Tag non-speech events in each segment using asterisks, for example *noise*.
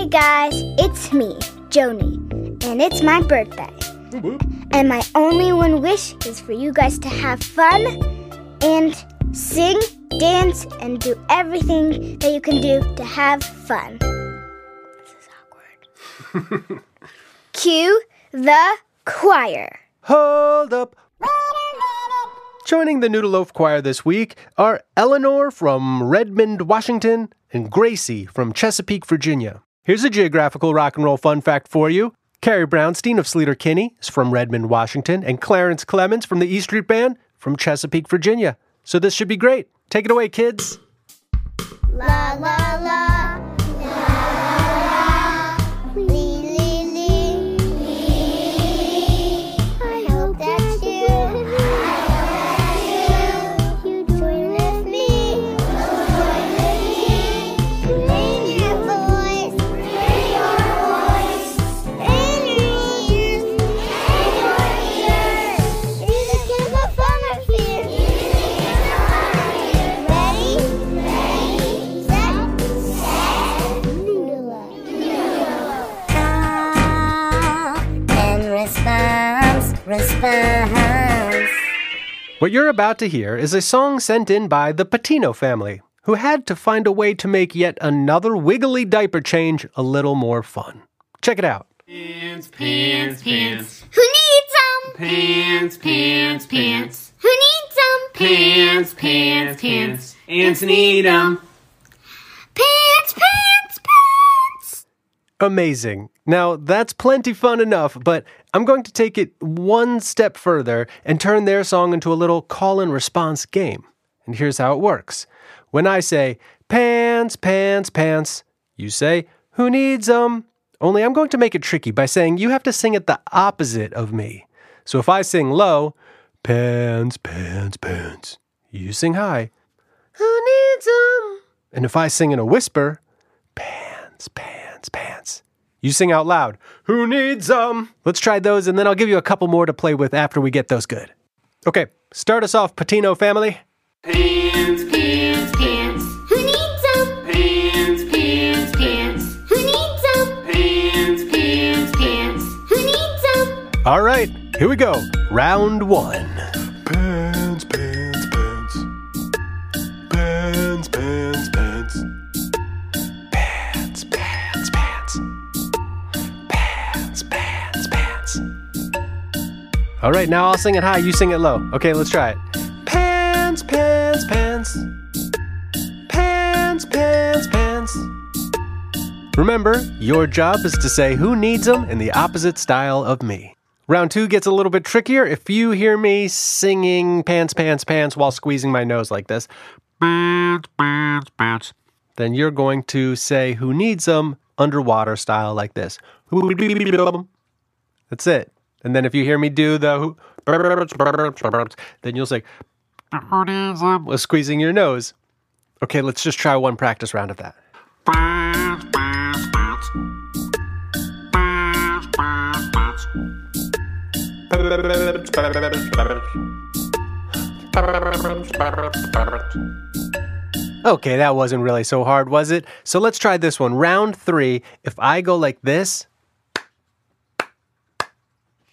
Hey guys, it's me, Joni, and it's my birthday. And my only one wish is for you guys to have fun and sing, dance, and do everything that you can do to have fun. This is awkward. *laughs* Cue the choir. Hold up. Joining the Noodle Loaf Choir this week are Eleanor from Redmond, Washington, and Gracie from Chesapeake, Virginia. Here's a geographical rock and roll fun fact for you. Carrie Brownstein of Sleater Kinney is from Redmond, Washington, and Clarence Clemons from the E Street Band from Chesapeake, Virginia. So this should be great. Take it away, kids. La la What you're about to hear is a song sent in by the Patino family, who had to find a way to make yet another wiggly diaper change a little more fun. Check it out. Pants, pants, pants. Who needs some? Pants, pants, pants. Who needs some? Pants, pants, pants. Ants need 'em. Amazing. Now, that's plenty fun enough, but I'm going to take it one step further and turn their song into a little call and response game. And here's how it works. When I say, pants, pants, pants, you say, who needs 'em? Only I'm going to make it tricky by saying you have to sing it the opposite of me. So if I sing low, pants, pants, pants, you sing high, who needs 'em? And if I sing in a whisper, pants, pants, pants. You sing out loud. Who needs them? Let's try those and then I'll give you a couple more to play with after we get those good. Okay, start us off, Patino family. Pants, pants, pants. Who needs some? Pants, pants, pants. Who needs some? Pants, pants, pants. Who needs some? All right, here we go. Round one. All right, now I'll sing it high, you sing it low. Okay, let's try it. Pants, pants, pants. Pants, pants, pants. Remember, your job is to say who needs them in the opposite style of me. Round two gets a little bit trickier. If you hear me singing pants, pants, pants while squeezing my nose like this, pants, pants, pants, then you're going to say who needs them underwater style like this. That's it. And then if you hear me do the then you'll say while squeezing your nose. Okay, let's just try one practice round of that. Okay, that wasn't really so hard, was it? So let's try this one. Round three. If I go like this,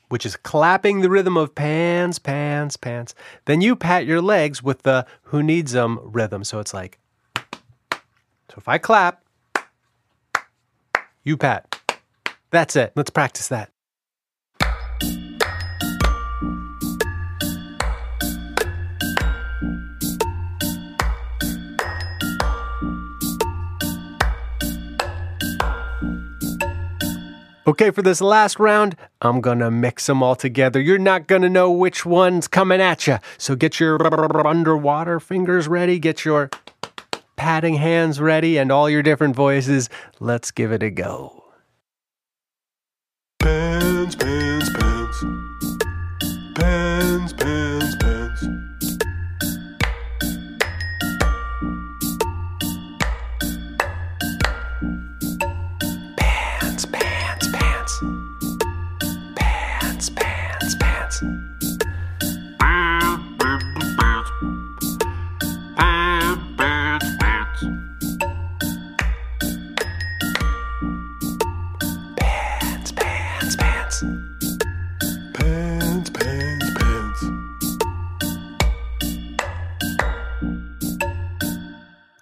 which is clapping the rhythm of pants, pants, pants, then you pat your legs with the who needs them rhythm. So it's like, so if I clap, you pat. That's it. Let's practice that. Okay, for this last round, I'm gonna mix them all together. You're not gonna know which one's coming at you. So get your underwater fingers ready, get your patting hands ready, and all your different voices. Let's give it a go. Pants, pants, pants. Pants, pants,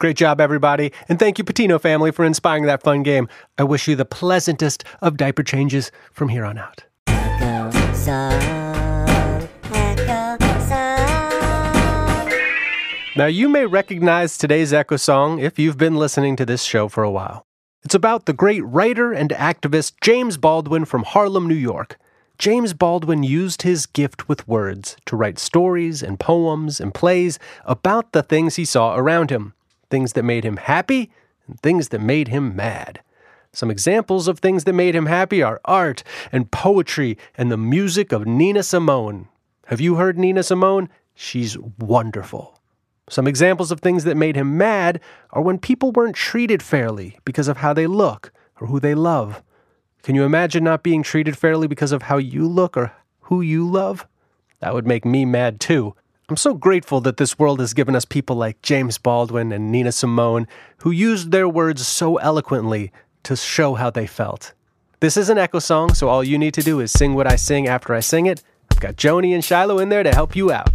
Great job, everybody. And thank you, Patino family, for inspiring that fun game. I wish you the pleasantest of diaper changes from here on out. Echo song, echo song. Now, you may recognize today's Echo song if you've been listening to this show for a while. It's about the great writer and activist James Baldwin from Harlem, New York. James Baldwin used his gift with words to write stories and poems and plays about the things he saw around him things that made him happy and things that made him mad. Some examples of things that made him happy are art and poetry and the music of Nina Simone. Have you heard Nina Simone? She's wonderful. Some examples of things that made him mad are when people weren't treated fairly because of how they look or who they love. Can you imagine not being treated fairly because of how you look or who you love? That would make me mad too. I'm so grateful that this world has given us people like James Baldwin and Nina Simone who used their words so eloquently to show how they felt. This is an echo song, so all you need to do is sing what I sing after I sing it. I've got Joni and Shiloh in there to help you out.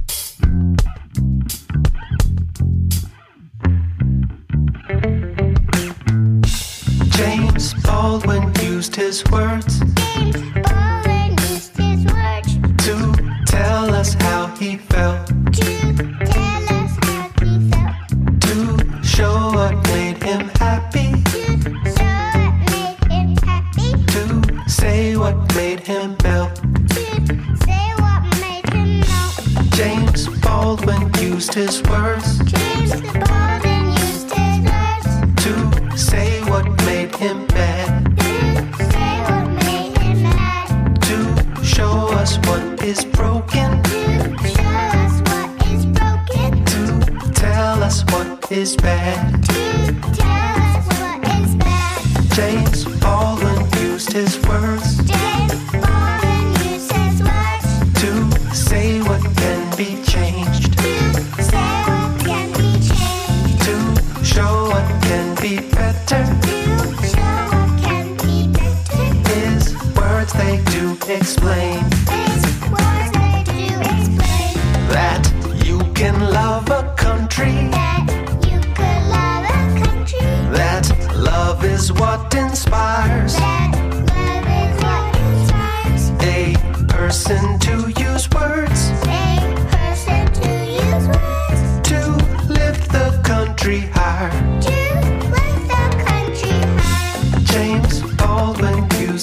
James Baldwin used his words Baldwin used his words to tell us how is bad. James Baldwin used his words James used his words to say what can be changed, to say what can be changed. to show what can be better. To show what can be better. His words they do explain His words they do explain that you can love a country,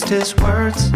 his words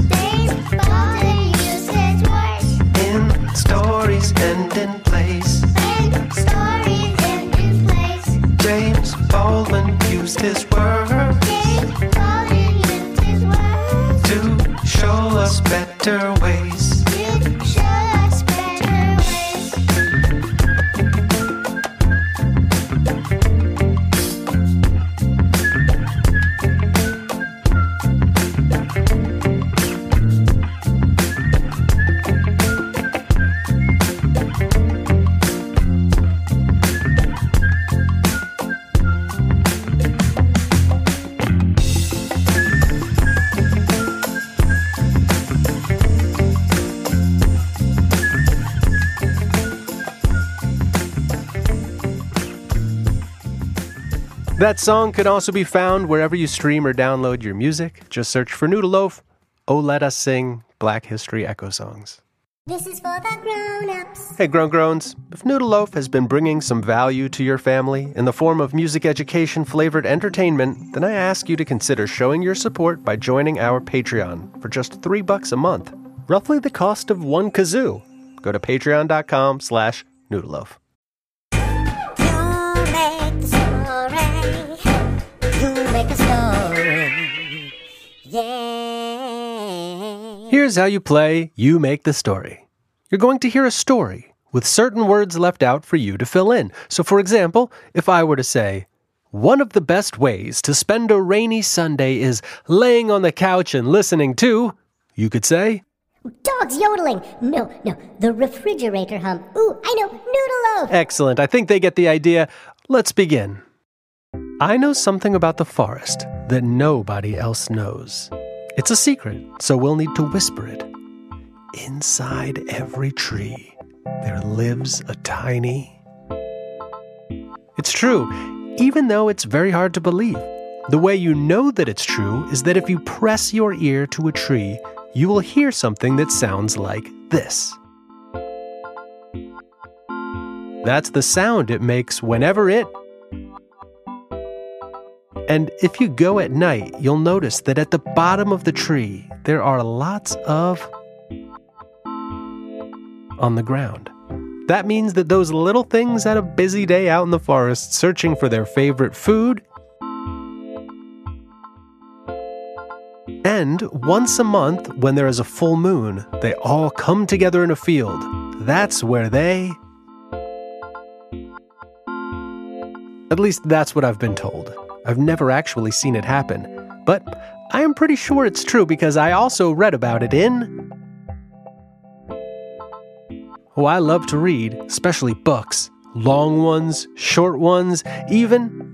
That song can also be found wherever you stream or download your music. Just search for Noodle Loaf. Oh, let us sing Black History Echo Songs. This is for the grown-ups. Hey, Grown Groans. If Noodle Loaf has been bringing some value to your family in the form of music education flavored entertainment, then I ask you to consider showing your support by joining our Patreon for just three bucks a month, roughly the cost of one kazoo. Go to patreon.com slash noodleloaf. Here's how you play You Make the Story. You're going to hear a story with certain words left out for you to fill in. So, for example, if I were to say, one of the best ways to spend a rainy Sunday is laying on the couch and listening to, you could say, Dogs yodeling. No, no. The refrigerator hum. Ooh, I know. Noodle loaf. Excellent. I think they get the idea. Let's begin. I know something about the forest that nobody else knows. It's a secret, so we'll need to whisper it. Inside every tree, there lives a tiny. It's true. even though it's very hard to believe. The way you know that it's true is that if you press your ear to a tree, you will hear something that sounds like this. That's the sound it makes whenever it. And if you go at night, you'll notice that at the bottom of the tree, there are lots of. on the ground. That means that those little things had a busy day out in the forest searching for their favorite food. And once a month, when there is a full moon, they all come together in a field. That's where they. At least that's what I've been told. I've never actually seen it happen. But I am pretty sure it's true because I also read about it in. Oh, I love to read, especially books. Long ones, short ones, even.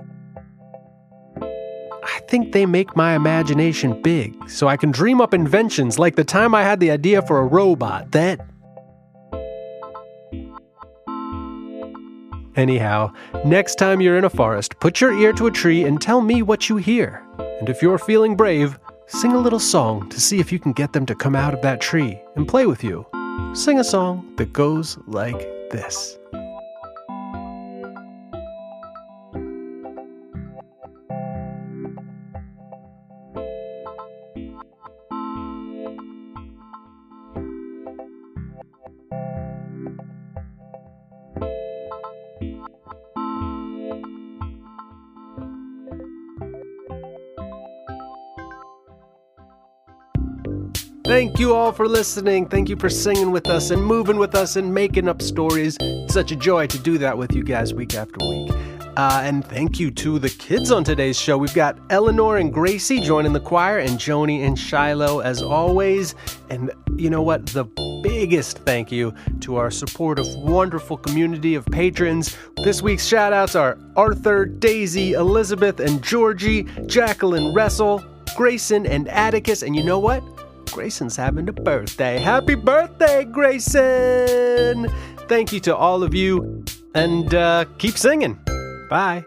I think they make my imagination big, so I can dream up inventions like the time I had the idea for a robot that. Anyhow, next time you're in a forest, put your ear to a tree and tell me what you hear. And if you're feeling brave, sing a little song to see if you can get them to come out of that tree and play with you. Sing a song that goes like this. Thank you all for listening. Thank you for singing with us and moving with us and making up stories. It's such a joy to do that with you guys week after week. Uh, and thank you to the kids on today's show. We've got Eleanor and Gracie joining the choir, and Joni and Shiloh as always. And you know what? The biggest thank you to our supportive, wonderful community of patrons. This week's shout outs are Arthur, Daisy, Elizabeth, and Georgie, Jacqueline Wrestle, Grayson, and Atticus. And you know what? Grayson's having a birthday. Happy birthday, Grayson! Thank you to all of you, and uh, keep singing. Bye.